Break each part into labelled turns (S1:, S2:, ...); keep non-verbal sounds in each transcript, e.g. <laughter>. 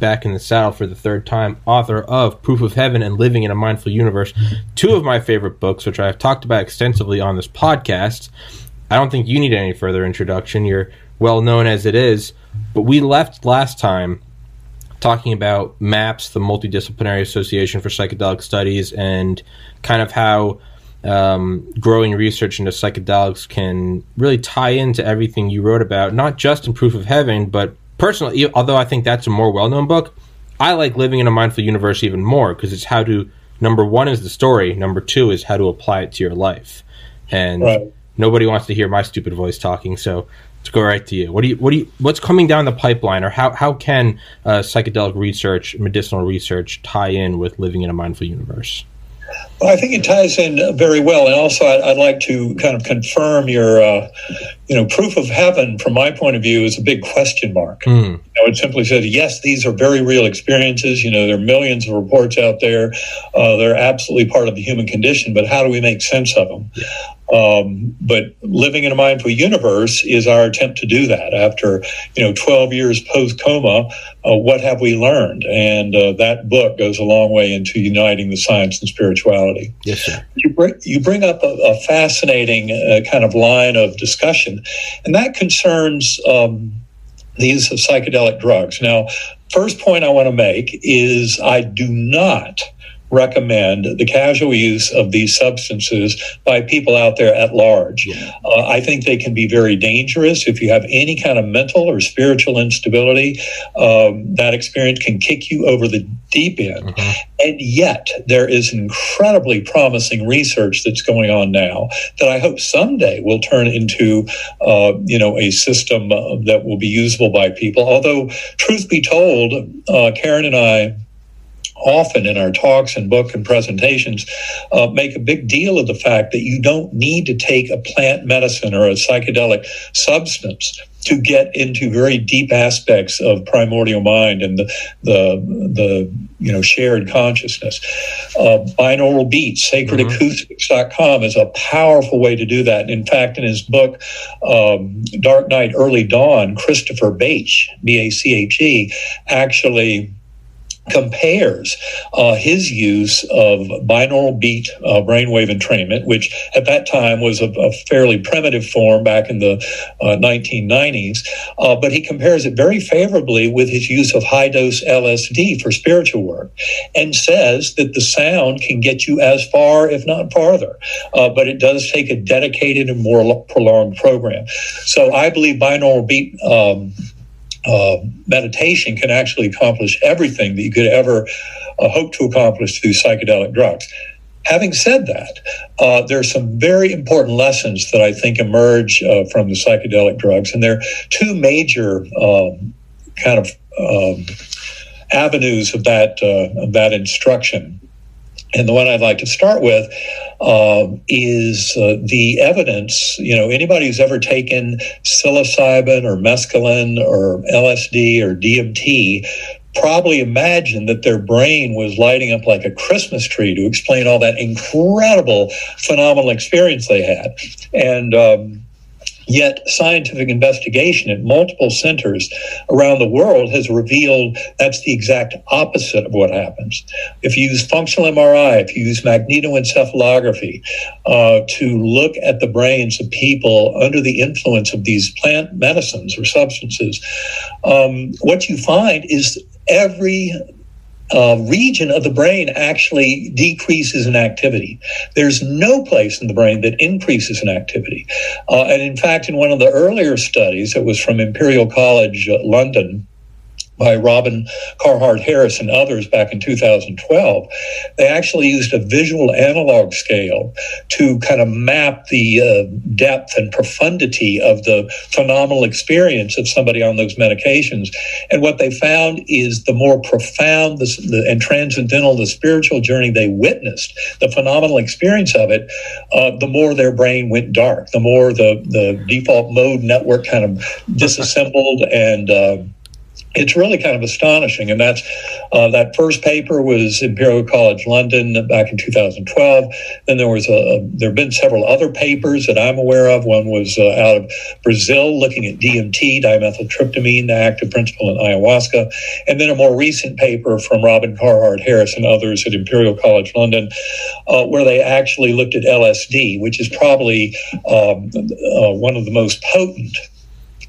S1: Back in the saddle for the third time, author of Proof of Heaven and Living in a Mindful Universe, two of my favorite books, which I've talked about extensively on this podcast. I don't think you need any further introduction. You're well known as it is. But we left last time talking about MAPS, the Multidisciplinary Association for Psychedelic Studies, and kind of how um, growing research into psychedelics can really tie into everything you wrote about, not just in Proof of Heaven, but personally, although I think that's a more well known book, I like Living in a Mindful Universe even more because it's how to, number one is the story, number two is how to apply it to your life. And right. nobody wants to hear my stupid voice talking, so let's go right to you. What do you, what do you, what's coming down the pipeline, or how, how can uh, psychedelic research, medicinal research tie in with Living in a Mindful Universe?
S2: Well, I think it ties in very well, and also I, would like to kind of confirm your, uh, you know, proof of heaven from my point of view is a big question mark. Mm. Know, it simply says yes, these are very real experiences. You know, there are millions of reports out there. Uh, they're absolutely part of the human condition, but how do we make sense of them? Um, but living in a mindful universe is our attempt to do that. After you know 12 years post coma, uh, what have we learned? And uh, that book goes a long way into uniting the science and spirituality.
S1: Yes, sir.
S2: You bring, you bring up a, a fascinating uh, kind of line of discussion, and that concerns. Um, the use of psychedelic drugs. Now, first point I want to make is I do not recommend the casual use of these substances by people out there at large. Yeah. Uh, I think they can be very dangerous. If you have any kind of mental or spiritual instability, um, that experience can kick you over the deep end. Mm-hmm. And yet, there is incredibly promising research that's going on now that I hope someday will turn into, uh, you know, a system uh, that will be usable by people. Although, truth be told, uh, Karen and I often in our talks and book and presentations uh, make a big deal of the fact that you don't need to take a plant medicine or a psychedelic substance to get into very deep aspects of primordial mind and the the, the you know shared consciousness. Uh, binaural beats, sacredacoustics.com is a powerful way to do that. In fact, in his book um, Dark Night, Early Dawn, Christopher Bache, B A C H E, actually compares uh, his use of binaural beat uh, brainwave entrainment, which at that time was a, a fairly primitive form back in the uh, 1990s, uh, but he compares it very favorably with his use of high dose LSD for spiritual work and says that the sound can get you as far, if not farther, uh, but it does take a dedicated and more prolonged program. So I believe binaural beat. Um, uh, meditation can actually accomplish everything that you could ever uh, hope to accomplish through psychedelic drugs. Having said that, uh, there are some very important lessons that I think emerge uh, from the psychedelic drugs, and there are two major um, kind of um, avenues of that uh, of that instruction. And the one I'd like to start with uh, is uh, the evidence. You know, anybody who's ever taken psilocybin or mescaline or LSD or DMT probably imagined that their brain was lighting up like a Christmas tree to explain all that incredible phenomenal experience they had. And um, Yet, scientific investigation at multiple centers around the world has revealed that's the exact opposite of what happens. If you use functional MRI, if you use magnetoencephalography uh, to look at the brains of people under the influence of these plant medicines or substances, um, what you find is every uh, region of the brain actually decreases in activity. There's no place in the brain that increases in activity. Uh, and in fact, in one of the earlier studies, it was from Imperial College uh, London, by Robin Carhart Harris and others back in 2012, they actually used a visual analog scale to kind of map the uh, depth and profundity of the phenomenal experience of somebody on those medications. And what they found is the more profound the, the, and transcendental the spiritual journey they witnessed, the phenomenal experience of it, uh, the more their brain went dark, the more the, the default mode network kind of disassembled and uh, it's really kind of astonishing. And that's uh, that first paper was Imperial College London back in 2012. Then there was a, there have been several other papers that I'm aware of. One was uh, out of Brazil looking at DMT, dimethyltryptamine, the active principle in ayahuasca. And then a more recent paper from Robin Carhart Harris and others at Imperial College London, uh, where they actually looked at LSD, which is probably um, uh, one of the most potent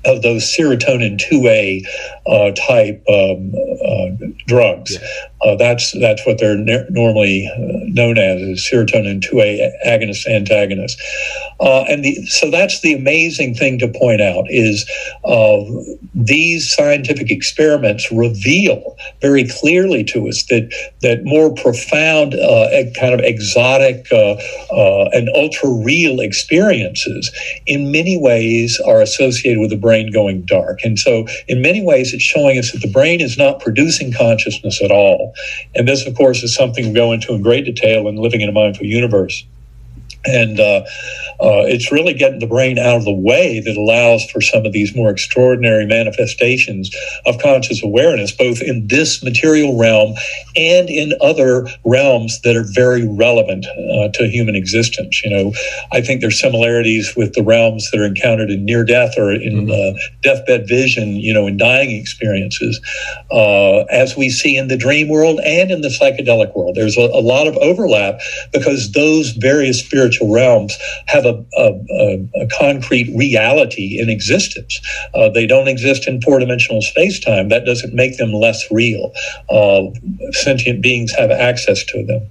S2: of those serotonin 2A uh, type um, uh, drugs. Yeah. Uh, that's that's what they're ne- normally uh, known as, is serotonin 2A agonist antagonist. Uh, and the, so that's the amazing thing to point out is uh, these scientific experiments reveal very clearly to us that that more profound, kind of exotic and ultra real experiences in many ways are associated with the brain going dark. And so, in many ways, it's showing us that the brain is not producing consciousness at all. And this, of course, is something we go into in great detail in Living in a Mindful Universe. And uh, uh, it's really getting the brain out of the way that allows for some of these more extraordinary manifestations of conscious awareness, both in this material realm and in other realms that are very relevant uh, to human existence. You know, I think there's similarities with the realms that are encountered in near death or in mm-hmm. Uh, deathbed vision, you know, in dying experiences, uh, as we see in the dream world and in the psychedelic world. There's a, a lot of overlap because those various spiritual realms have a, a, a concrete reality in existence. Uh, they don't exist in four dimensional space time. That doesn't make them less real. Uh, sentient beings have access to them.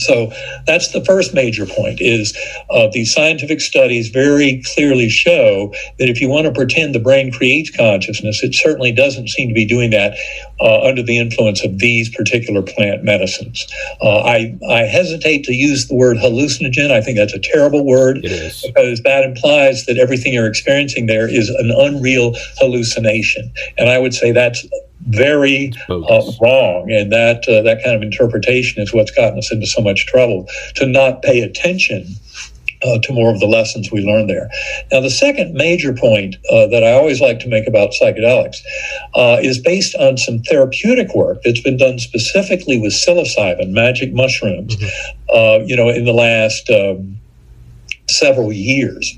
S2: So that's the first major point is uh, these scientific studies very clearly show that if you want to pretend the brain creates consciousness, it certainly doesn't seem to be doing that uh, under the influence of these particular plant medicines. Uh, I, I hesitate to use the word hallucinogen. I think that's a terrible word because that implies that everything you're experiencing there is an unreal hallucination. And I would say that's very uh, wrong, and that uh, that kind of interpretation is what's gotten us into so much trouble. To not pay attention uh, to more of the lessons we learned there. Now, the second major point uh, that I always like to make about psychedelics uh, is based on some therapeutic work that's been done specifically with psilocybin, magic mushrooms. Mm-hmm. Uh, you know, in the last um, several years,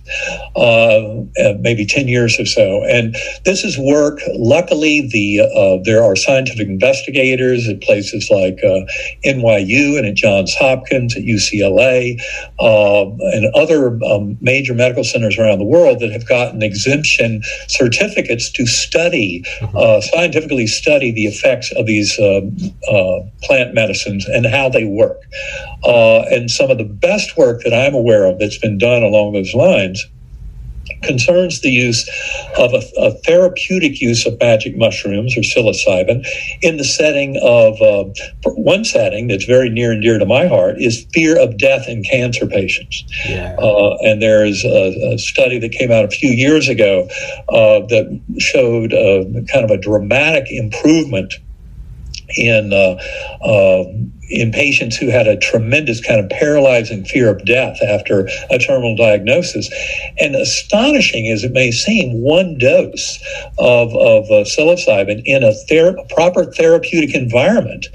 S2: uh, maybe 10 years or so. And this is work, luckily, the uh, there are scientific investigators at places like uh, NYU and at Johns Hopkins, at UCLA, um, and other um, major medical centers around the world that have gotten exemption certificates to study, mm-hmm. Uh, scientifically study the effects of these uh, plant medicines and how they work. Uh, and some of the best work that I'm aware of that's been done along those lines concerns the use of a, a, therapeutic use of magic mushrooms or psilocybin in the setting of uh, one setting that's very near and dear to my heart is fear of death in cancer patients. Yeah. Uh, and there's a, a, study that came out a few years ago uh, that showed uh, kind of a dramatic improvement in uh, uh, in patients who had a tremendous kind of paralyzing fear of death after a terminal diagnosis. And astonishing as it may seem, one dose of, of uh, psilocybin in a, ther- proper therapeutic environment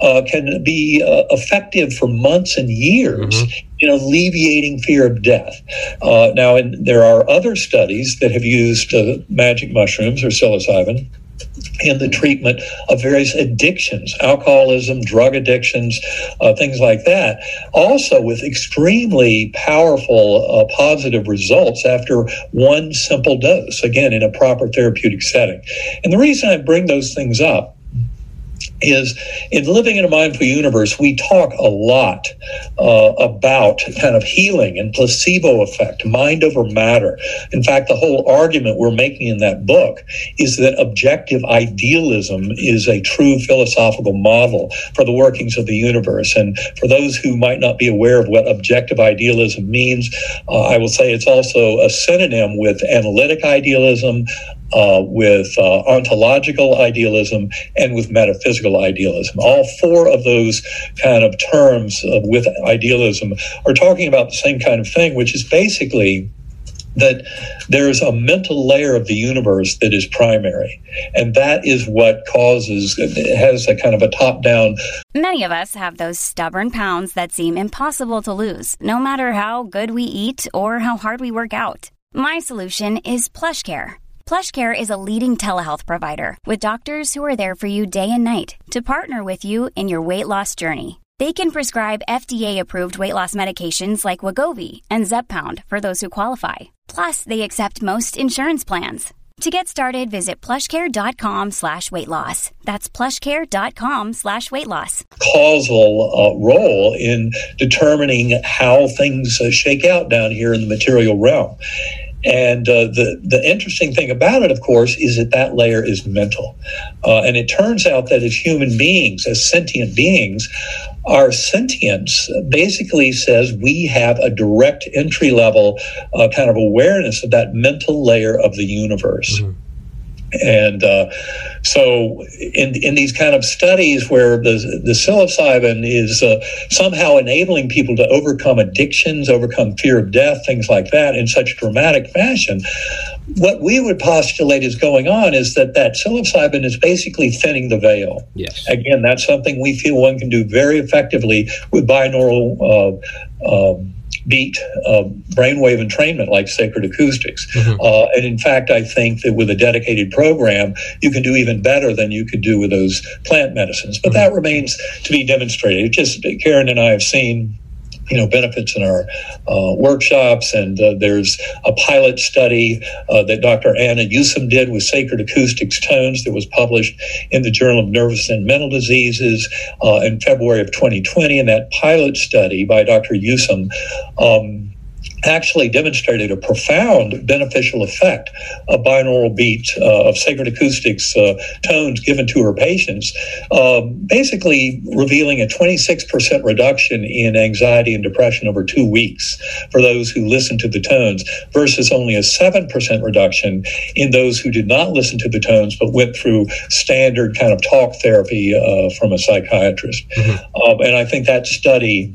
S2: uh, can be uh, effective for months and years. Mm-hmm in alleviating fear of death. Uh, now, there are other studies that have used uh, magic mushrooms or psilocybin in the treatment of various addictions, alcoholism, drug addictions, uh, things like that. Also, with extremely powerful uh, positive results after one simple dose, again, in a proper therapeutic setting. And the reason I bring those things up is in living in a mindful universe, we talk a lot uh, about kind of healing and placebo effect, mind over matter. In fact, the whole argument we're making in that book is that objective idealism is a true philosophical model for the workings of the universe. And for those who might not be aware of what objective idealism means, uh, I will say it's also a synonym with analytic idealism, uh, with uh, ontological idealism and with metaphysical idealism. All four of those kind of terms uh, with idealism are talking about the same kind of thing, which is basically that there's a mental layer of the universe that is primary. And that is what causes, has a kind of a top down.
S3: Many of us have those stubborn pounds that seem impossible to lose, no matter how good we eat or how hard we work out. My solution is PlushCare PlushCare is a leading telehealth provider with doctors who are there for you day and night to partner with you in your weight loss journey. They can prescribe FDA-approved weight loss medications like Wegovy and Zepbound for those who qualify. Plus, they accept most insurance plans. To get started, visit plushcare.com slash weight loss. That's plushcare.com slash weight loss.
S2: Causal uh, role in determining how things uh, shake out down here in the material realm. And uh, the the interesting thing about it, of course, is that that layer is mental, uh, and it turns out that as human beings, as sentient beings, our sentience basically says we have a direct entry level uh, kind of awareness of that mental layer of the universe. Mm-hmm. And uh, so, in in these kind of studies where the the psilocybin is uh, somehow enabling people to overcome addictions, overcome fear of death, things like that, in such dramatic fashion, what we would postulate is going on is that that psilocybin is basically thinning the veil.
S1: Yes.
S2: Again, that's something we feel one can do very effectively with binaural. Uh, um, beat uh, brainwave entrainment like sacred acoustics. Mm-hmm. Uh, and in fact, I think that with a dedicated program, you can do even better than you could do with those plant medicines. But mm-hmm. that remains to be demonstrated. Just Karen and I have seen you know benefits in our uh, workshops and uh, there's a pilot study uh, that dr anna Yusim did with sacred acoustics tones that was published in the journal of nervous and mental diseases uh, in february of 2020 and that pilot study by dr Yusim um, actually demonstrated a profound beneficial effect of binaural beat uh, of sacred acoustics uh, tones given to her patients, uh, basically revealing a 26% reduction in anxiety and depression over two weeks for those who listened to the tones versus only a 7% reduction in those who did not listen to the tones but went through standard kind of talk therapy uh, from a psychiatrist. Mm-hmm. Um, and I think that study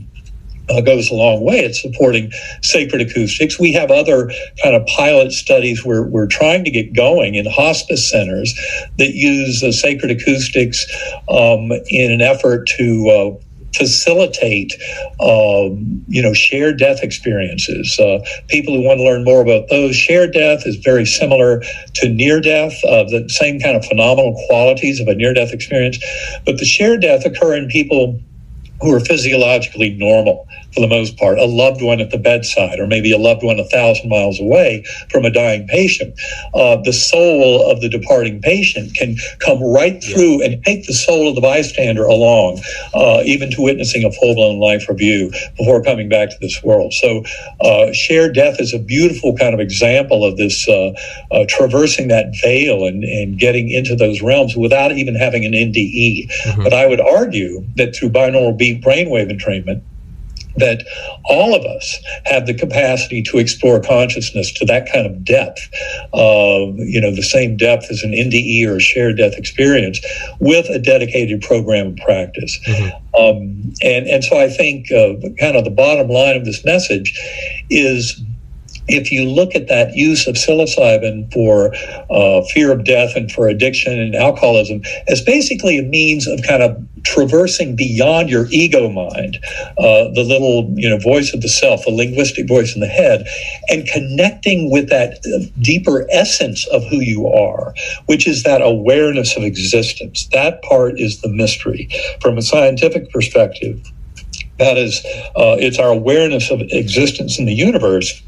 S2: uh, goes a long way at supporting sacred acoustics. We have other kind of pilot studies we're, we're trying to get going in hospice centers that use uh, sacred acoustics um, in an effort to uh, facilitate, um, you know, shared death experiences. Uh, people who want to learn more about those, shared death is very similar to near death, uh, the same kind of phenomenal qualities of a near death experience. But the shared death occur in people who are physiologically normal for the most part, a loved one at the bedside, or maybe a loved one a thousand miles away from a dying patient. Uh, the soul of the departing patient can come right through yeah. and take the soul of the bystander along, uh, even to witnessing a full blown life review before coming back to this world. So, uh, shared death is a beautiful kind of example of this uh, uh, traversing that veil and, and getting into those realms without even having an NDE. Mm-hmm. But I would argue that through binaural beat brainwave entrainment, that all of us have the capacity to explore consciousness to that kind of depth, uh, you know, the same depth as an NDE or shared death experience with a dedicated program of practice. Mm-hmm. Um, and, and so I think uh, kind of the bottom line of this message is if you look at that use of psilocybin for uh, fear of death and for addiction and alcoholism as basically a means of kind of traversing beyond your ego mind, uh, the little you know voice of the self, the linguistic voice in the head, and connecting with that deeper essence of who you are, which is that awareness of existence. That part is the mystery from a scientific perspective. That is, uh, it's our awareness of existence in the universe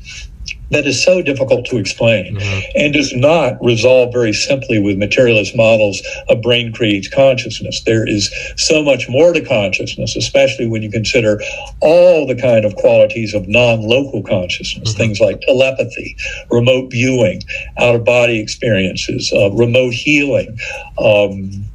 S2: that is so difficult to explain mm-hmm. and does not resolve very simply with materialist models of brain creates consciousness. There is so much more to consciousness, especially when you consider all the kind of qualities of non-local consciousness, mm-hmm. things like telepathy, remote viewing, out-of-body experiences, uh, remote healing, um,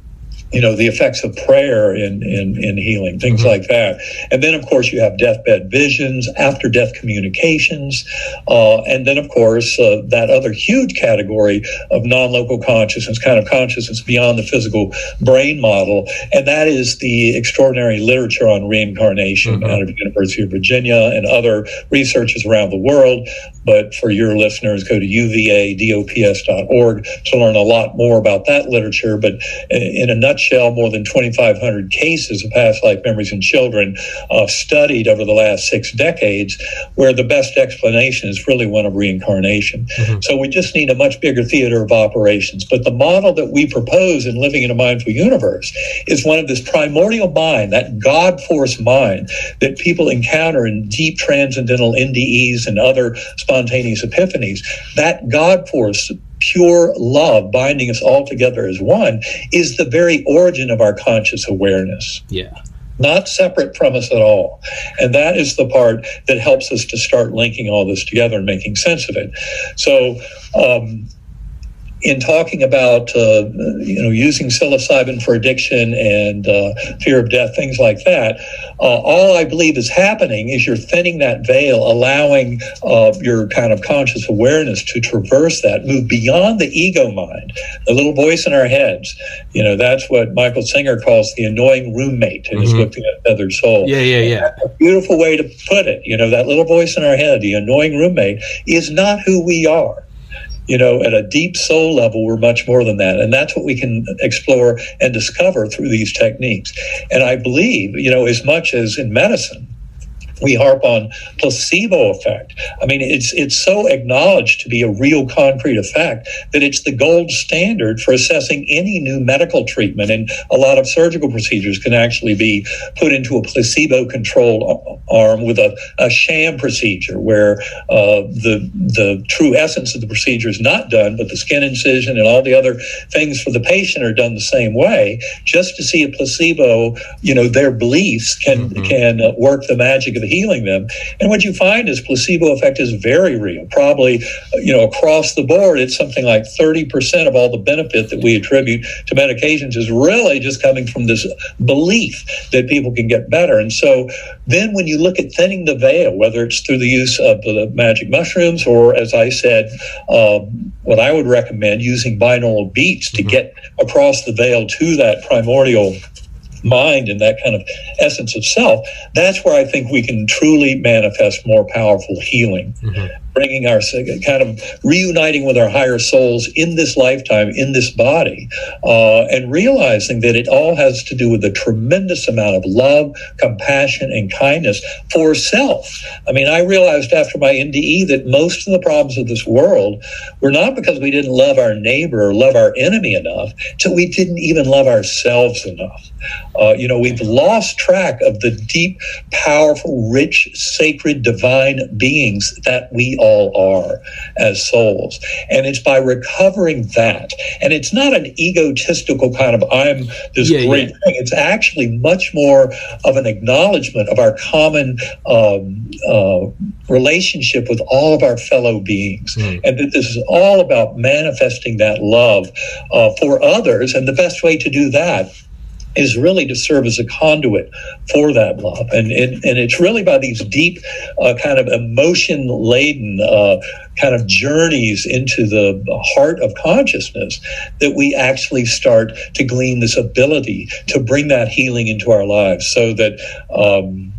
S2: you know the effects of prayer in in, in healing things mm-hmm. like that and then of course you have deathbed visions after death communications uh, and then of course uh, that other huge category of non-local consciousness kind of consciousness beyond the physical brain model and that is the extraordinary literature on reincarnation mm-hmm. out of the university of virginia and other researchers around the world but for your listeners go to uvadops.org to learn a lot more about that literature but in a nutshell nutshell, more than 2,500 cases of past life memories in children uh, studied over the last six decades, where the best explanation is really one of reincarnation. Mm-hmm. So we just need a much bigger theater of operations. But the model that we propose in Living in a Mindful Universe is one of this primordial mind, that God force mind that people encounter in deep transcendental NDEs and other spontaneous epiphanies. That God force pure love binding us all together as one is the very origin of our conscious awareness.
S1: Yeah.
S2: Not separate from us at all. And that is the part that helps us to start linking all this together and making sense of it. So, um, in talking about uh, you know using psilocybin for addiction and uh, fear of death, things like that, uh, all I believe is happening is you're thinning that veil, allowing uh, your kind of conscious awareness to traverse that, move beyond the ego mind, the little voice in our heads. You know that's what Michael Singer calls the annoying roommate in mm-hmm. his book The Untethered Soul.
S1: Yeah, yeah, yeah.
S2: a beautiful way to put it. You know that little voice in our head, the annoying roommate, is not who we are you know, at a deep soul level, we're much more than that. And that's what we can explore and discover through these techniques. And I believe, you know, as much as in medicine, we harp on placebo effect. I mean, it's it's so acknowledged to be a real concrete effect that it's the gold standard for assessing any new medical treatment. And a lot of surgical procedures can actually be put into a placebo-controlled arm with a, a sham procedure where uh, the the true essence of the procedure is not done, but the skin incision and all the other things for the patient are done the same way, just to see a placebo. You know, their beliefs can mm-hmm. can work the magic of the healing them. And what you find is placebo effect is very real. Probably, you know, across the board, it's something like 30% of all the benefit that we attribute to medications is really just coming from this belief that people can get better. And so then when you look at thinning the veil, whether it's through the use of the magic mushrooms or, as I said, um, what I would recommend using binaural beats to mm-hmm. get across the veil to that primordial mind and that kind of essence of self, that's where I think we can truly manifest more powerful healing. Mm-hmm bringing our kind of reuniting with our higher souls in this lifetime, in this body, uh, and realizing that it all has to do with a tremendous amount of love, compassion, and kindness for self. I mean, I realized after my NDE that most of the problems of this world were not because we didn't love our neighbor or love our enemy enough, till we didn't even love ourselves enough. Uh, you know, we've lost track of the deep, powerful, rich, sacred, divine beings that we all are as souls. And it's by recovering that. And it's not an egotistical kind of, I'm this yeah, great yeah. thing. It's actually much more of an acknowledgement of our common um, uh, relationship with all of our fellow beings. Mm. And that this is all about manifesting that love uh, for others. And the best way to do that is really to serve as a conduit for that love. And, and, and it's really by these deep, uh, kind of emotion laden uh, kind of journeys into the heart of consciousness that we actually start to glean this ability to bring that healing into our lives so that. Um,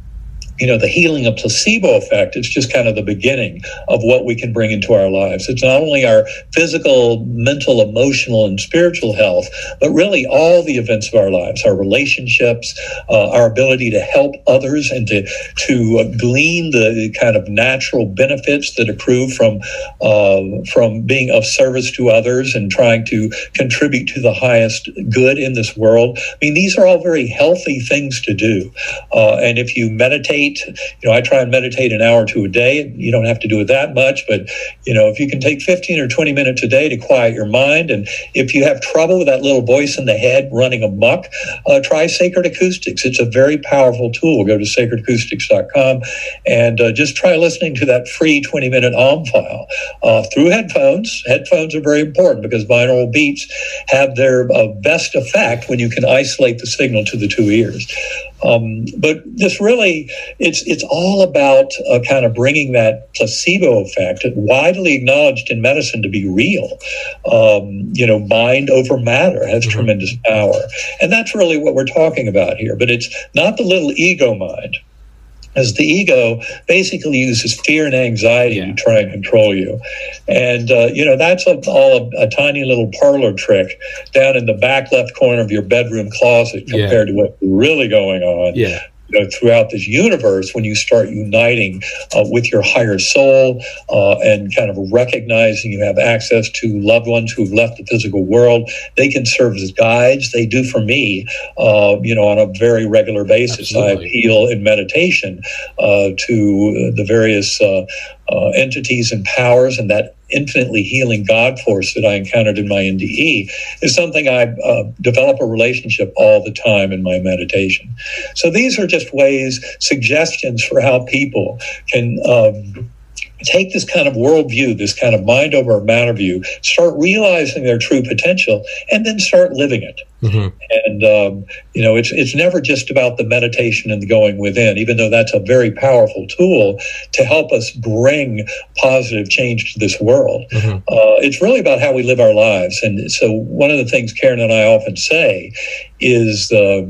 S2: you know, the healing of placebo effect is just kind of the beginning of what we can bring into our lives. It's not only our physical, mental, emotional, and spiritual health, but really all the events of our lives, our relationships, uh, our ability to help others and to, to glean the kind of natural benefits that accrue from, uh, from being of service to others and trying to contribute to the highest good in this world. I mean, these are all very healthy things to do. Uh, and if you meditate, eat. You know, I try and meditate an hour to a day. You don't have to do it that much, but you know, if you can take 15 or 20 minutes a day to quiet your mind, and if you have trouble with that little voice in the head running amok, uh, try Sacred Acoustics. It's a very powerful tool. Go to sacredacoustics.com and uh, just try listening to that free 20 minute Om file uh, through headphones. Headphones are very important because binaural beats have their uh, best effect when you can isolate the signal to the two ears. Um, but this really, it's it's all about uh, kind of bringing that placebo effect, widely acknowledged in medicine to be real. Um, you know, mind over matter has mm-hmm. tremendous power, and that's really what we're talking about here. But it's not the little ego mind as the ego basically uses fear and anxiety yeah. to try and control you. And, uh, you know, that's a, all a, a, tiny little parlor trick down in the back left corner of your bedroom closet compared yeah. to what's really going on.
S1: Yeah
S2: know, throughout this universe when you start uniting uh, with your higher soul uh, and kind of recognizing you have access to loved ones who've left the physical world. They can serve as guides. They do for me, uh, you know, on a very regular basis. Absolutely. I appeal in meditation uh, to the various uh, uh, entities and powers and that infinitely healing God force that I encountered in my NDE is something I uh, develop a relationship all the time in my meditation. So these are just ways, suggestions for how people can. Um, take this kind of worldview, this kind of mind over matter view, start realizing their true potential, and then start living it. Mm-hmm. And um, you know, it's it's never just about the meditation and the going within, even though that's a very powerful tool to help us bring positive change to this world. Mm-hmm. Uh, it's really about how we live our lives. And so, one of the things Karen and I often say is, uh,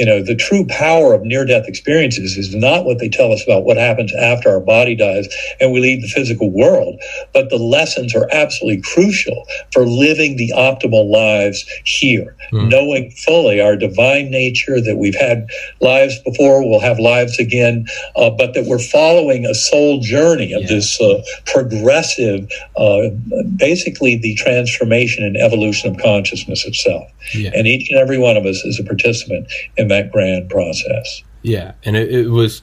S2: you know, the true power of near death experiences is not what they tell us about what happens after our body dies and we leave the physical world, but the lessons are absolutely crucial for living the optimal lives here. Mm-hmm knowing fully our divine nature, that we've had lives before, we'll have lives again, uh, but that we're following a soul journey of yeah. this uh, progressive, uh, basically the transformation and evolution of consciousness itself. Yeah. And each and every one of us is a participant in that grand process.
S1: Yeah, and it, it was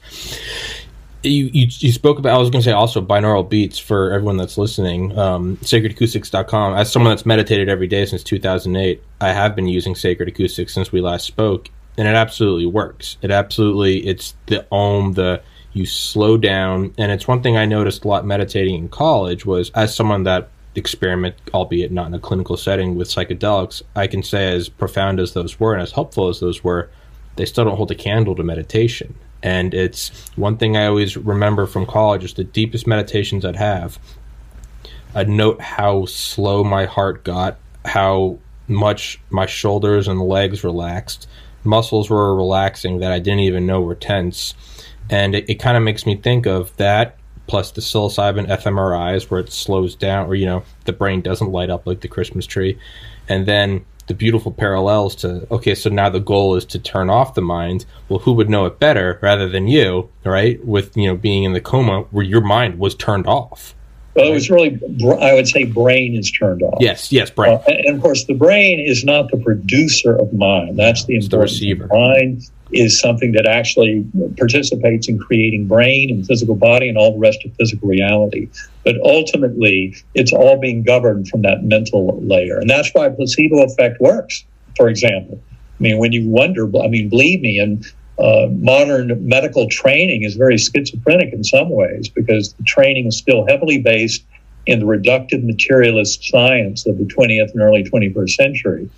S1: you, you, you spoke about i was going to say also binaural beats for everyone that's listening um, sacredacoustics.com as someone that's meditated every day since 2008 i have been using sacred acoustics since we last spoke and it absolutely works it absolutely it's the om the you slow down and it's one thing i noticed a lot meditating in college was as someone that experiment albeit not in a clinical setting with psychedelics i can say as profound as those were and as helpful as those were they still don't hold a candle to meditation and it's one thing I always remember from college is the deepest meditations I'd have. I'd note how slow my heart got, how much my shoulders and legs relaxed. Muscles were relaxing that I didn't even know were tense. And it, it kind of makes me think of that plus the psilocybin fMRIs where it slows down or, you know, the brain doesn't light up like the Christmas tree. And then the beautiful parallels to okay so now the goal is to turn off the mind. Well who would know it better rather than you right with you know being in the coma where your mind was turned off?
S2: Well it was really i would say brain is turned off.
S1: Yes yes brain. Uh,
S2: and of course the brain is not the producer of mind. That's the important the receiver. mind is something that actually participates in creating brain and physical body and all the rest of physical reality. But ultimately, it's all being governed from that mental layer. And that's why placebo effect works, for example. I mean, when you wonder, I mean, believe me, and uh, modern medical training is very schizophrenic in some ways because the training is still heavily based in the reductive materialist science of the 20th and early 21st century.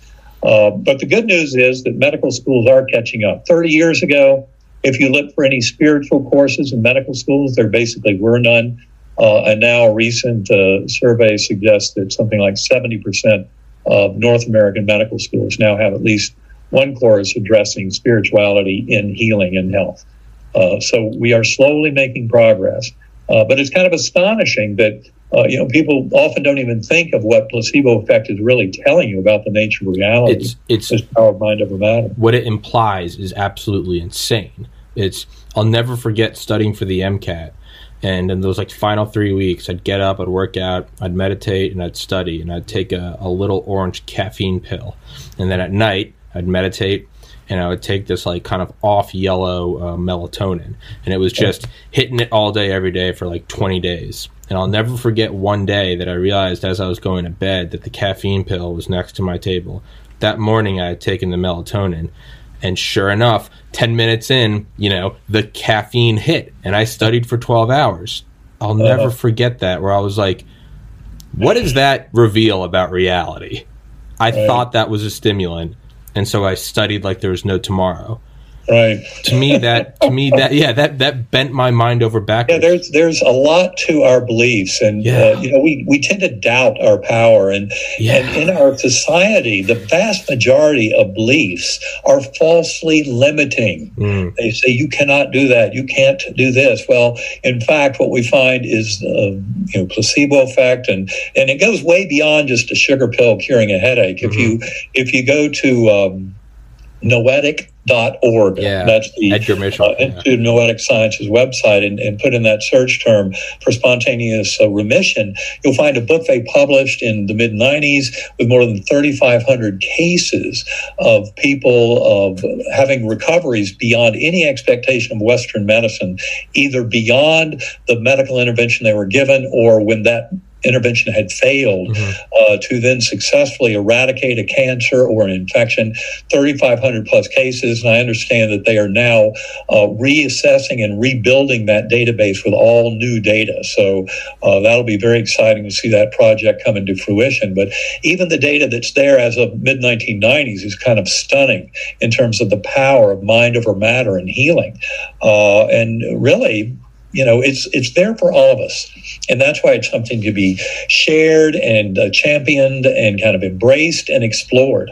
S2: Uh, but the good news is that medical schools are catching up. 30 years ago, if you look for any spiritual courses in medical schools, there basically were none. Uh, and now a recent uh, survey suggests that something like 70% of North American medical schools now have at least one course addressing spirituality in healing and health. Uh, so we are slowly making progress. Uh, but it's kind of astonishing that uh, you know, people often don't even think of what placebo effect is really telling you about the nature of reality. It's, it's power of mind over matter.
S1: What it implies is absolutely insane. It's I'll never forget studying for the MCAT, and in those like final three weeks, I'd get up, I'd work out, I'd meditate, and I'd study, and I'd take a, a little orange caffeine pill, and then at night I'd meditate, and I would take this like kind of off yellow uh, melatonin, and it was just hitting it all day, every day for like 20 days. And I'll never forget one day that I realized as I was going to bed that the caffeine pill was next to my table. That morning, I had taken the melatonin, and sure enough, 10 minutes in, you know, the caffeine hit, and I studied for 12 hours. I'll never uh forget that, where I was like, what does that reveal about reality? I thought that was a stimulant, and so I studied like there was no tomorrow.
S2: Right.
S1: to me, that to me that yeah that that bent my mind over backwards.
S2: Yeah, there's there's a lot to our beliefs, and yeah. uh, you know we we tend to doubt our power, and yeah. and in our society, the vast majority of beliefs are falsely limiting. Mm. They say you cannot do that, you can't do this. Well, in fact, what we find is the you know placebo effect, and and it goes way beyond just a sugar pill curing a headache. Mm-hmm. If you if you go to um, noetic.org.
S1: Yeah,
S2: That's
S1: the Edgar Mitchell, uh,
S2: Institute of Noetic Sciences website, and, and, put in that search term for spontaneous uh, remission. You'll find a book they published in the mid 90s with more than 3,500 cases of people of having recoveries beyond any expectation of Western medicine, either beyond the medical intervention they were given or when that intervention had failed mm-hmm. uh, to then successfully eradicate a cancer or an infection. 3500 plus cases and i understand that they are now uh, reassessing and rebuilding that database with all new data. So uh, that'll be very exciting to see that project come into fruition. But even the data that's there as of mid 1990s is kind of stunning in terms of the power of mind over matter and healing. Uh, and really you know it's it's there for all of us. And that's why it's something to be shared and uh, championed and kind of embraced and explored.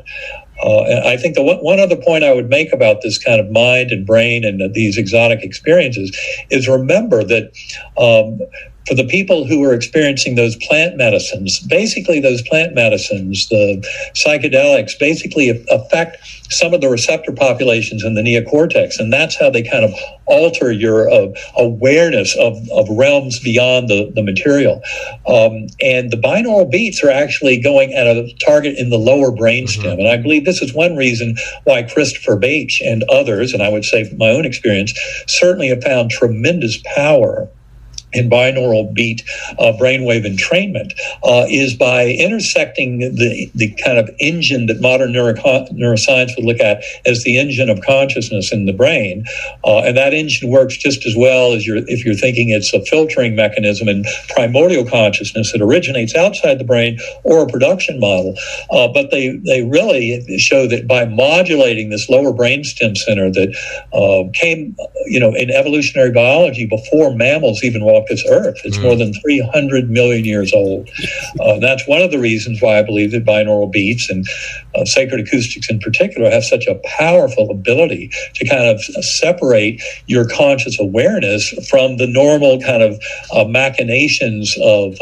S2: Uh, I think the one, one other point I would make about this kind of mind and brain and uh, these exotic experiences is remember that um, for the people who are experiencing those plant medicines, basically those plant medicines, the psychedelics, basically affect some of the receptor populations in the neocortex, and that's how they kind of alter your uh, awareness of, of realms beyond the, the material. Um, and the binaural beats are actually going at a target in the lower brainstem, mm-hmm. and I believe this is one reason why Christopher Bache and others, and I would say from my own experience, certainly have found tremendous power in binaural beat uh, brainwave entrainment uh, is by intersecting the, the kind of engine that modern neuro- neuroscience would look at as the engine of consciousness in the brain. Uh, and that engine works just as well as you're, if you're thinking it's a filtering mechanism in primordial consciousness that originates outside the brain or a production model. Uh, but they, they really show that by modulating this lower brainstem center that uh, came, you know, in evolutionary biology before mammals even walked this earth. It's mm. more than 300 million years old. Uh, that's one of the reasons why I believe that binaural beats and uh, sacred acoustics in particular have such a powerful ability to kind of separate your conscious awareness from the normal kind of uh, machinations of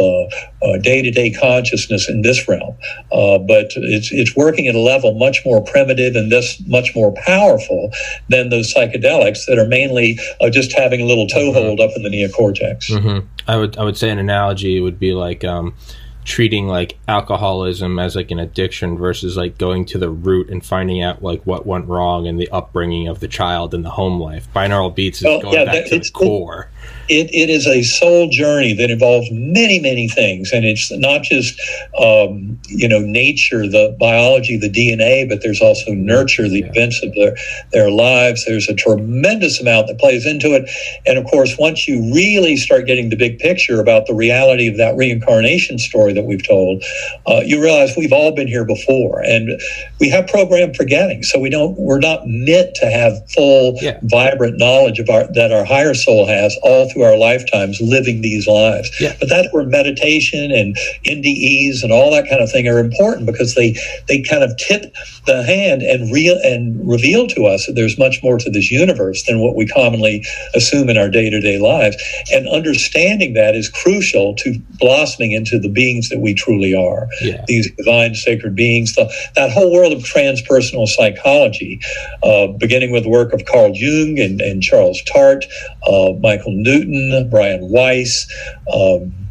S2: day to day consciousness in this realm. Uh, but it's, it's working at a level much more primitive and this much more powerful than those psychedelics that are mainly uh, just having a little toehold up in the neocortex.
S1: Mm-hmm. I would I would say an analogy would be like um, treating like alcoholism as like an addiction versus like going to the root and finding out like what went wrong in the upbringing of the child and the home life. Binaural beats is well, going yeah, back that, to the core
S2: it, it is a soul journey that involves many, many things. And it's not just, um, you know, nature, the biology, the DNA, but there's also nurture, the yeah. events of their, their lives. There's a tremendous amount that plays into it. And of course, once you really start getting the big picture about the reality of that reincarnation story that we've told, uh, you realize we've all been here before. And we have programmed forgetting. So we don't, we're not meant to have full, yeah. vibrant knowledge of our, that our higher soul has all through through our lifetimes living these lives. Yeah. But that's where meditation and NDEs and all that kind of thing are important because they they kind of tip the hand and real and reveal to us that there's much more to this universe than what we commonly assume in our day-to-day lives. And understanding that is crucial to blossoming into the beings that we truly are. Yeah. These divine sacred beings, the, that whole world of transpersonal psychology, uh, beginning with the work of Carl Jung and, and Charles Tart, uh, Michael Newton, Brian Weiss, um,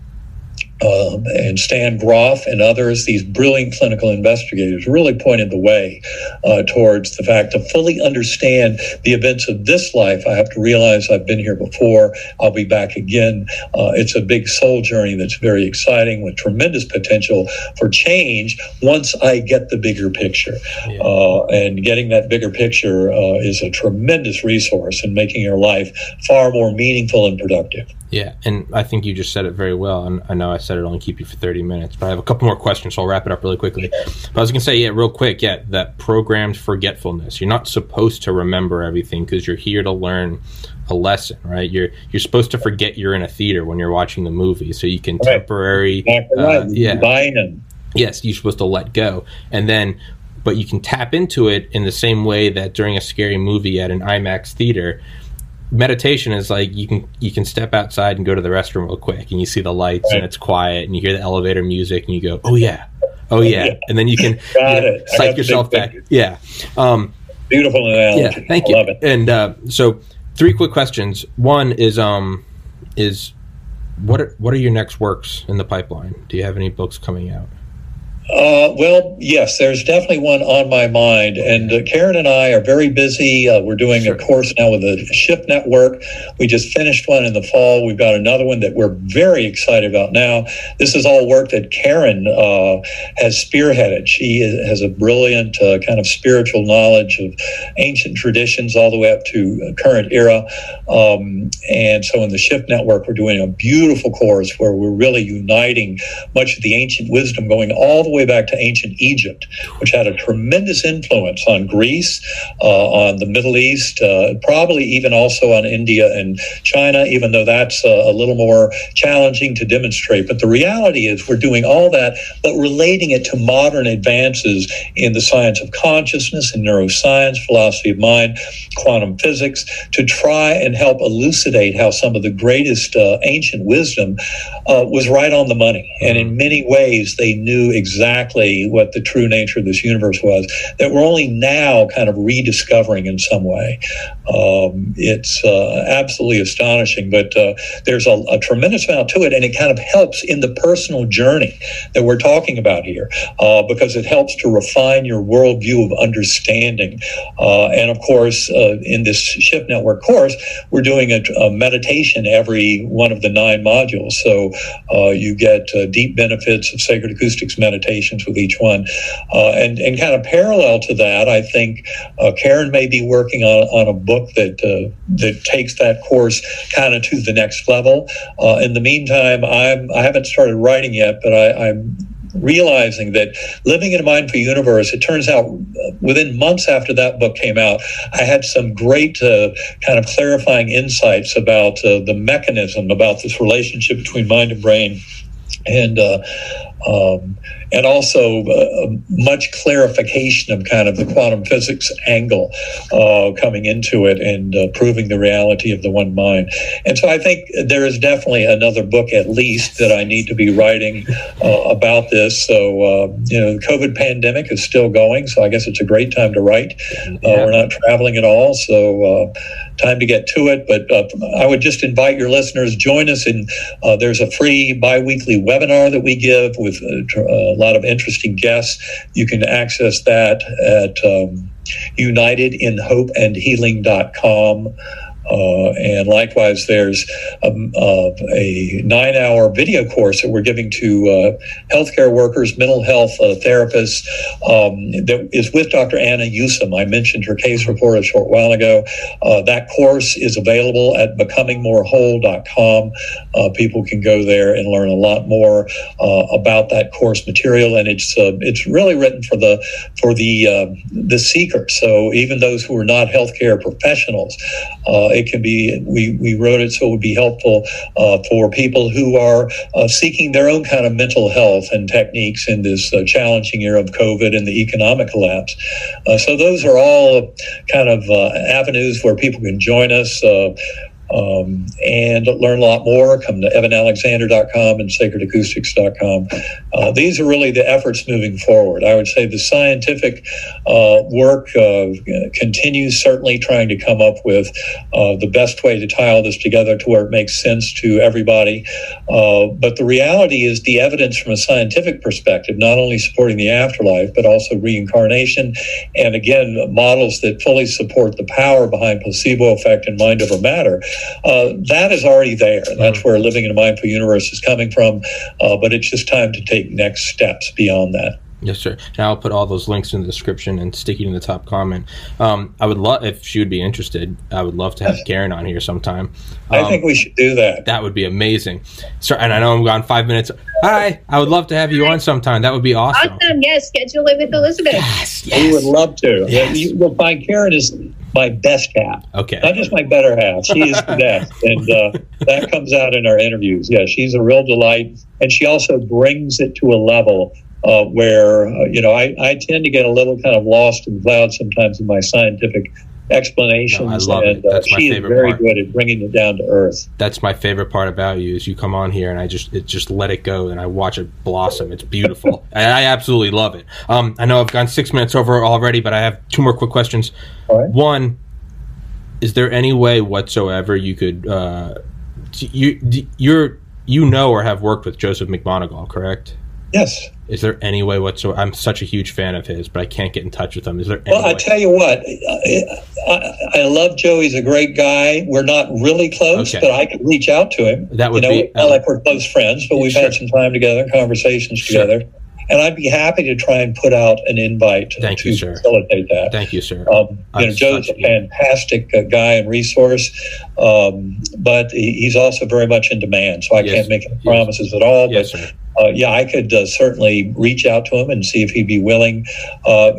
S2: uh, and Stan Grof and others, these brilliant clinical investigators, really pointed the way uh, towards the fact to fully understand the events of this life. I have to realize I've been here before. I'll be back again. Uh, it's a big soul journey that's very exciting with tremendous potential for change once I get the bigger picture. Yeah. Uh, and getting that bigger picture uh, is a tremendous resource in making your life far more meaningful and productive.
S1: Yeah, and I think you just said it very well. And I know I said it only keep you for 30 minutes, but I have a couple more questions, so I'll wrap it up really quickly. But I was going to say, yeah, real quick, yeah, that programmed forgetfulness. You're not supposed to remember everything because you're here to learn a lesson, right? You're you're supposed to forget you're in a theater when you're watching the movie, so you can right. temporary,
S2: uh, yeah,
S1: yes, you're supposed to let go, and then but you can tap into it in the same way that during a scary movie at an IMAX theater meditation is like you can you can step outside and go to the restroom real quick and you see the lights right. and it's quiet and you hear the elevator music and you go oh yeah. Oh yeah, yeah. and then you can <laughs> you know, psych yourself back. yeah. Um,
S2: beautiful analogy.
S1: yeah thank you. and uh, so three quick questions. One is um is what are, what are your next works in the pipeline? Do you have any books coming out
S2: uh, well, yes, there's definitely one on my mind. And uh, Karen and I are very busy. Uh, we're doing a course now with the Shift Network. We just finished one in the fall. We've got another one that we're very excited about now. This is all work that Karen uh, has spearheaded. She has a brilliant uh, kind of spiritual knowledge of ancient traditions all the way up to current era. Um, and so in the Shift Network, we're doing a beautiful course where we're really uniting much of the ancient wisdom going all the way back to ancient Egypt, which had a tremendous influence on Greece, uh, on the Middle East, uh, probably even also on India and China, even though that's uh, a little more challenging to demonstrate. But the reality is, we're doing all that, but relating it to modern advances in the science of consciousness and neuroscience, philosophy of mind, quantum physics, to try and help elucidate how some of the greatest uh, ancient wisdom uh, was right on the money. And in many ways, they knew exactly exactly what the true nature of this universe was that we're only now kind of rediscovering in some way. Um, it's uh, absolutely astonishing, but uh, there's a, a, tremendous amount to it, and it kind of helps in the personal journey that we're talking about here uh, because it helps to refine your worldview of understanding. Uh, and of course, uh, in this Shift Network course, we're doing a, a, meditation every one of the nine modules. So uh, you get deep benefits of sacred acoustics meditation with each one. Uh, and, and kind of parallel to that, I think uh, Karen may be working on, on a book that, uh, that takes that course kind of to the next level. Uh, in the meantime, I'm, I haven't started writing yet, but I, I'm realizing that living in a mindful universe it turns out within months after that book came out i had some great uh, kind of clarifying insights about uh, the mechanism about this relationship between mind and brain and uh, um, and also uh, much clarification of kind of the quantum physics angle uh, coming into it and uh, proving the reality of the one mind. And so I think there is definitely another book at least that I need to be writing uh, about this. So uh, you know, the COVID pandemic is still going, so I guess it's a great time to write. Uh, yeah. we're not traveling at all, so time to get to it. But uh, I would just invite your listeners join us in. Uh, there's a free biweekly webinar that we give with uh, a lot of interesting guests. You can access that at um, unitedinhopeandhealing.com. Uh, and likewise, there's a, uh, a nine hour video course that we're giving to uh, healthcare workers, mental health uh, therapists, um, that is with Dr. Anna Yusim. I mentioned her case report a short while ago. Uh, that course is available at becomingmorewhole.com. Uh, people can go there and learn a lot more about that course material, and it's it's really written for the for the the seeker. So even those who are not healthcare professionals it can be, we, we wrote it so it would be helpful uh, for people who are uh, seeking their own kind of mental health and techniques in this uh, challenging year of COVID and the economic collapse. So those are all kind of avenues where people can join us. Um, and learn a lot more. Come to ebenalexander.com and sacredacoustics.com. uh, these are really the efforts moving forward. I would say the scientific uh, work uh, continues, certainly trying to come up with uh, the best way to tie all this together to where it makes sense to everybody. Uh, but the reality is, the evidence from a scientific perspective, not only supporting the afterlife, but also reincarnation, and again, models that fully support the power behind placebo effect and mind over matter, uh, that is already there. That's mm-hmm. where living in a mindful universe is coming from. but it's just time to take next steps beyond that.
S1: Yes, sir. And I'll put all those links in the description and stick it in the top comment. Um, I would love if she would be interested. I would love to have <laughs> Karen on here sometime.
S2: Um, I think we should do that.
S1: That would be amazing. So, and I know I'm gone five minutes. Hi, I would love to have you on sometime. That would be awesome.
S4: Awesome. Yes, schedule it with Elizabeth.
S2: Yes, yes. We would love to. Yes. You will find Karen is my best half.
S1: Okay.
S2: Not just my better half. She is the best. <laughs> And uh, that comes out in our interviews. Yeah, she's a real delight. And she also brings it to a level uh, where uh, you know I, I tend to get a little kind of lost in the clouds sometimes in my scientific explanations.
S1: No, I love
S2: and,
S1: it. That's
S2: uh,
S1: my
S2: she
S1: favorite
S2: is very
S1: part.
S2: good at bringing it down to earth.
S1: That's my favorite part about you is you come on here and I just it just let it go and I watch it blossom. It's beautiful. <laughs> I, I absolutely love it. Um, I know I've gone six minutes over already, but I have two more quick questions. One, is there any way whatsoever you could uh, you you're you know or have worked with Joseph McMoneagle, correct?
S2: Yes.
S1: Is there any way whatsoever? I'm such a huge fan of his, but I can't get in touch with him. Is there?
S2: well,
S1: I
S2: tell you what, I, I, love Joe. He's a great guy. We're not really close,
S1: Okay.
S2: but I could reach out to him.
S1: That would
S2: you know,
S1: be-
S2: not like we're close friends, but we've
S1: Sure.
S2: had some time together, conversations
S1: Sure.
S2: together, and I'd be happy to try and put out an invite
S1: Thank
S2: to
S1: you,
S2: facilitate that.
S1: Thank you, sir.
S2: Um, you know, Joe's a fantastic uh, guy and resource, um, but he, he's also very much in demand. So I
S1: Yes.
S2: can't make any
S1: Yes.
S2: promises at all.
S1: yes,
S2: but
S1: sir.
S2: Uh, yeah, I could uh, certainly reach out to him and see if he'd be willing. Uh,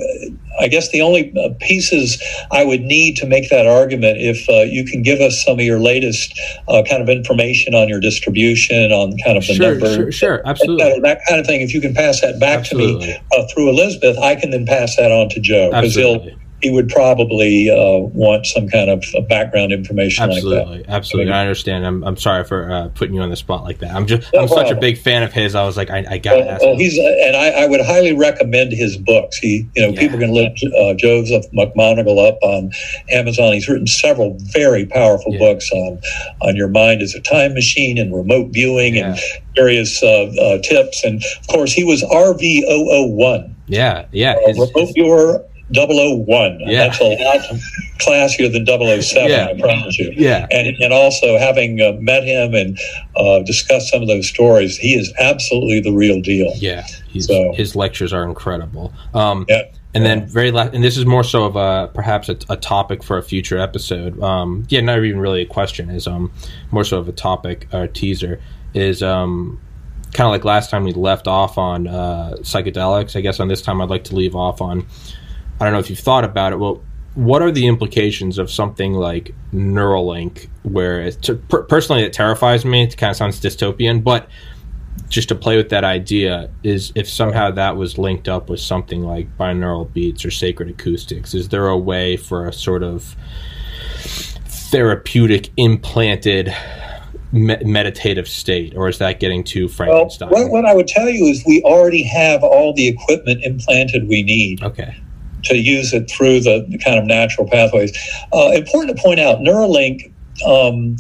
S2: I guess the only uh, pieces I would need to make that argument, if uh, you can give us some of your latest uh, kind of information on your distribution, on kind of the
S1: Sure,
S2: numbers,
S1: sure, sure,
S2: that,
S1: absolutely.
S2: that kind of thing. If you can pass that back to me uh, through Elizabeth, I can then pass that on to Joe because he'll
S1: Absolutely.
S2: He would probably uh, want some kind of uh, background information like that.
S1: Absolutely, absolutely. I understand. I'm, I'm sorry for uh, putting you on the spot like that. I'm just
S2: No
S1: I'm such a big fan of his. I was like, I, I gotta
S2: Well,
S1: ask.
S2: well,
S1: him.
S2: he's and I, I would highly recommend his books. He, you know,
S1: Yeah.
S2: people can look uh, Joseph McMoneagle up on Amazon. He's written several very powerful
S1: Yeah.
S2: books on on your mind as a time machine and remote viewing and various uh, uh, tips. And of course, he was RV001,
S1: yeah, yeah.
S2: uh,
S1: his-
S2: remote viewer 001.
S1: Yeah.
S2: That's a lot classier than 007,
S1: Yeah.
S2: I promise you.
S1: yeah,
S2: and, and also having uh, met him and uh, discussed some of those stories, he is absolutely the real deal.
S1: yeah. He's,
S2: So-
S1: his lectures are incredible. Um,
S2: Yeah.
S1: And then very last, and this is more so of a perhaps a, a topic for a future episode. Um, yeah, not even really a question. Is um more so of a topic or a teaser. Is um kind of like last time we left off on uh, psychedelics. I guess on this time I'd like to leave off on. I don't know if you've thought about it. Well, what are the implications of something like Neuralink, where it, to, per, personally it terrifies me. It kind of sounds dystopian, but just to play with that idea is if somehow that was linked up with something like binaural beats or sacred acoustics, is there a way for a sort of therapeutic implanted me- meditative state, or is that getting too
S2: Well,
S1: Frankenstein?
S2: what, what I would tell you is we already have all the equipment implanted we need
S1: okay.
S2: To use it through the, kind of natural pathways. Uh, important to point out, Neuralink. Um,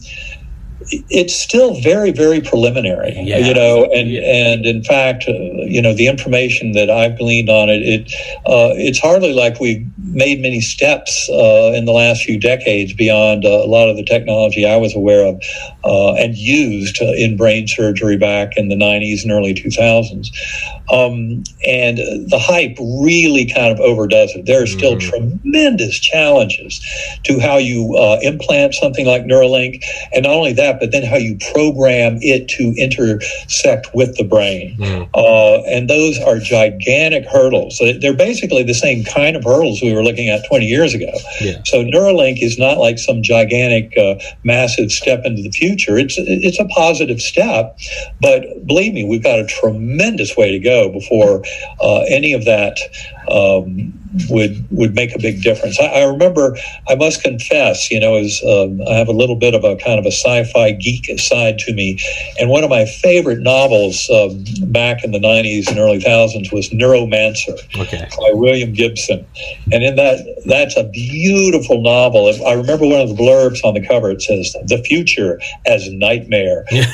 S2: it's still very, very preliminary,
S1: Yeah.
S2: you know, and
S1: Yeah.
S2: and in fact, uh, you know, the information that I've gleaned on it, it uh, it's hardly like we've made many steps uh, in the last few decades beyond uh, a lot of the technology I was aware of uh, and used in brain surgery back in the 90s and early 2000s. Um, and the hype really kind of overdoes it. There are still
S1: Mhm.
S2: tremendous challenges to how you uh, implant something like Neuralink, and not only that, but then how you program it to intersect with the brain.
S1: Mm.
S2: Uh, and those are gigantic hurdles. So They're basically the same kind of hurdles we were looking at 20 years ago.
S1: Yeah.
S2: So Neuralink is not like some gigantic, uh, massive step into the future. It's it's a positive step, but believe me, we've got a tremendous way to go before uh, any of that um, would would make a big difference. I, I remember, I must confess, you know, as um, I have a little bit of a kind of a sci-fi geek side to me, and one of my favorite novels um, back in the '90s and early thousands was Neuromancer
S1: Okay.
S2: by William Gibson, and in that that's a beautiful novel. I remember one of the blurbs on the cover. It says "The future as nightmare," And-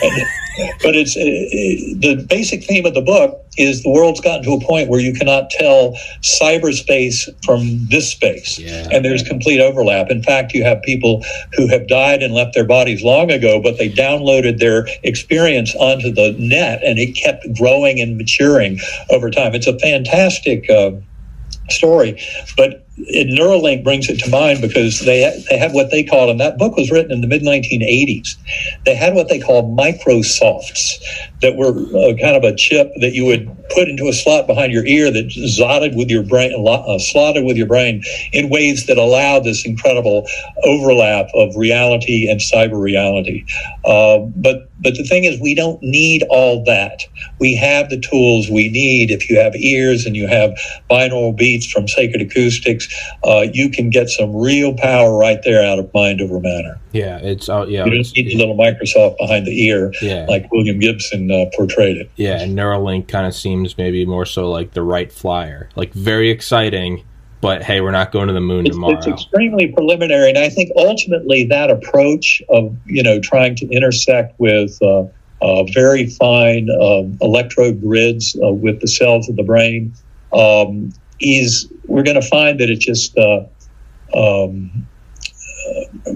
S2: <laughs> but it's uh, uh, the basic theme of the book is the world's gotten to a point where you cannot tell cyberspace from this space,
S1: Yeah.
S2: and there's complete overlap. In fact, you have people who have died and left their bodies long ago, but they downloaded their experience onto the net, and it kept growing and maturing over time. It's a fantastic. Uh, story. But it, Neuralink brings it to mind because they they had what they called, and that book was written in the mid 1980s. They had what they called microsofts that were uh, kind of a chip that you would put into a slot behind your ear that zotted with your brain, uh, slotted with your brain in ways that allowed this incredible overlap of reality and cyber reality. Uh, but but the thing is, we don't need all that. We have the tools we need. If you have ears and you have binaural beats from Sacred Acoustics, uh, you can get some real power right there out of mind over matter.
S1: Yeah, it's uh, yeah,
S2: You don't
S1: it's-
S2: need the little Microsoft behind the ear
S1: yeah,
S2: like William Gibson uh, portrayed it.
S1: yeah. And Neuralink kind of seems maybe more so like the Wright Flyer, like very exciting, but hey, we're not going to the moon
S2: It's,
S1: tomorrow.
S2: it's extremely preliminary, and I think ultimately that approach of you know trying to intersect with uh, uh, very fine um electrode grids uh, with the cells of the brain um, is we're going to find that it just uh, um, uh,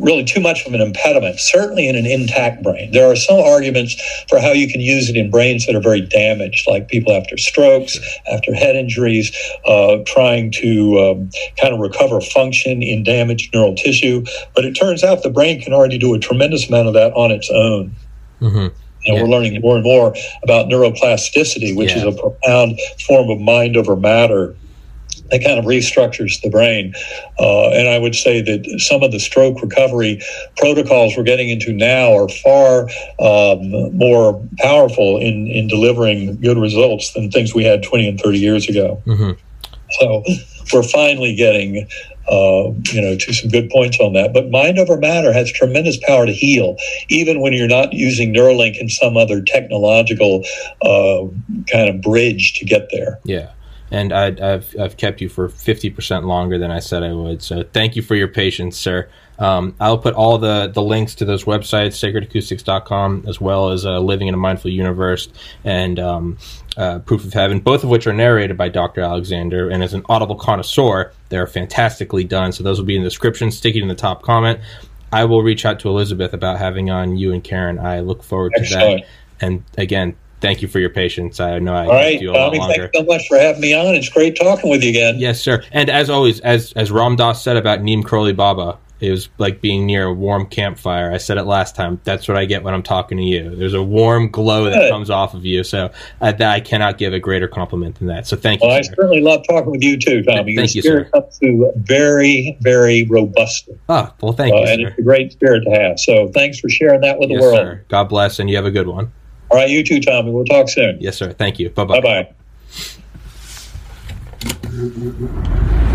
S2: really too much of an impediment. Certainly in an intact brain, there are some arguments for how you can use it in brains that are very damaged, like people after strokes, after head injuries, uh, trying to um, kind of recover function in damaged neural tissue. But it turns out the brain can already do a tremendous amount of that on its own.
S1: hmm
S2: And
S1: Yeah.
S2: we're learning more and more about neuroplasticity, which is a profound form of mind over matter that kind of restructures the brain. Uh, and I would say that some of the stroke recovery protocols we're getting into now are far um, more powerful in, in delivering good results than things we had 20 and 30 years ago.
S1: hmm
S2: So we're finally getting, uh, you know, to some good points on that. But mind over matter has tremendous power to heal, even when you're not using Neuralink and some other technological uh, kind of bridge to get there.
S1: Yeah. And I, I've I've kept you for fifty percent longer than I said I would. So thank you for your patience, sir. Um, I'll put all the, the links to those websites, sacredacoustics.com, as well as uh, Living in a Mindful Universe and um, uh, Proof of Heaven, both of which are narrated by Dr. Alexander. And as an audible connoisseur, they're fantastically done. So those will be in the description, sticking in the top comment. I will reach out to Elizabeth about having on you and Karen. I look forward to that. And again, thank you for your patience. I know I
S2: All right,
S1: you a lot longer.
S2: thanks so much for having me on. It's great talking with you again.
S1: Yes, sir. And as always, as as Ram Dass said about Neem Karoli Baba, it was like being near a warm campfire. I said it last time. That's what I get when I'm talking to you. There's a warm glow that comes off of you. So uh, that I cannot give a greater compliment than that. So thank you.
S2: Well, I
S1: sir.
S2: certainly love talking with you too, Tommy. Your
S1: Thank you,
S2: spirit
S1: sir.
S2: comes through very, very robustly,
S1: Oh, well, thank
S2: uh,
S1: you,
S2: and
S1: sir.
S2: it's a great spirit to have. So, thanks for sharing that with
S1: Yes,
S2: the world.
S1: sir. God bless, and you have a good one.
S2: All right, you too, Tommy. We'll talk soon.
S1: Yes, sir. Thank you. Bye bye.
S2: Bye bye.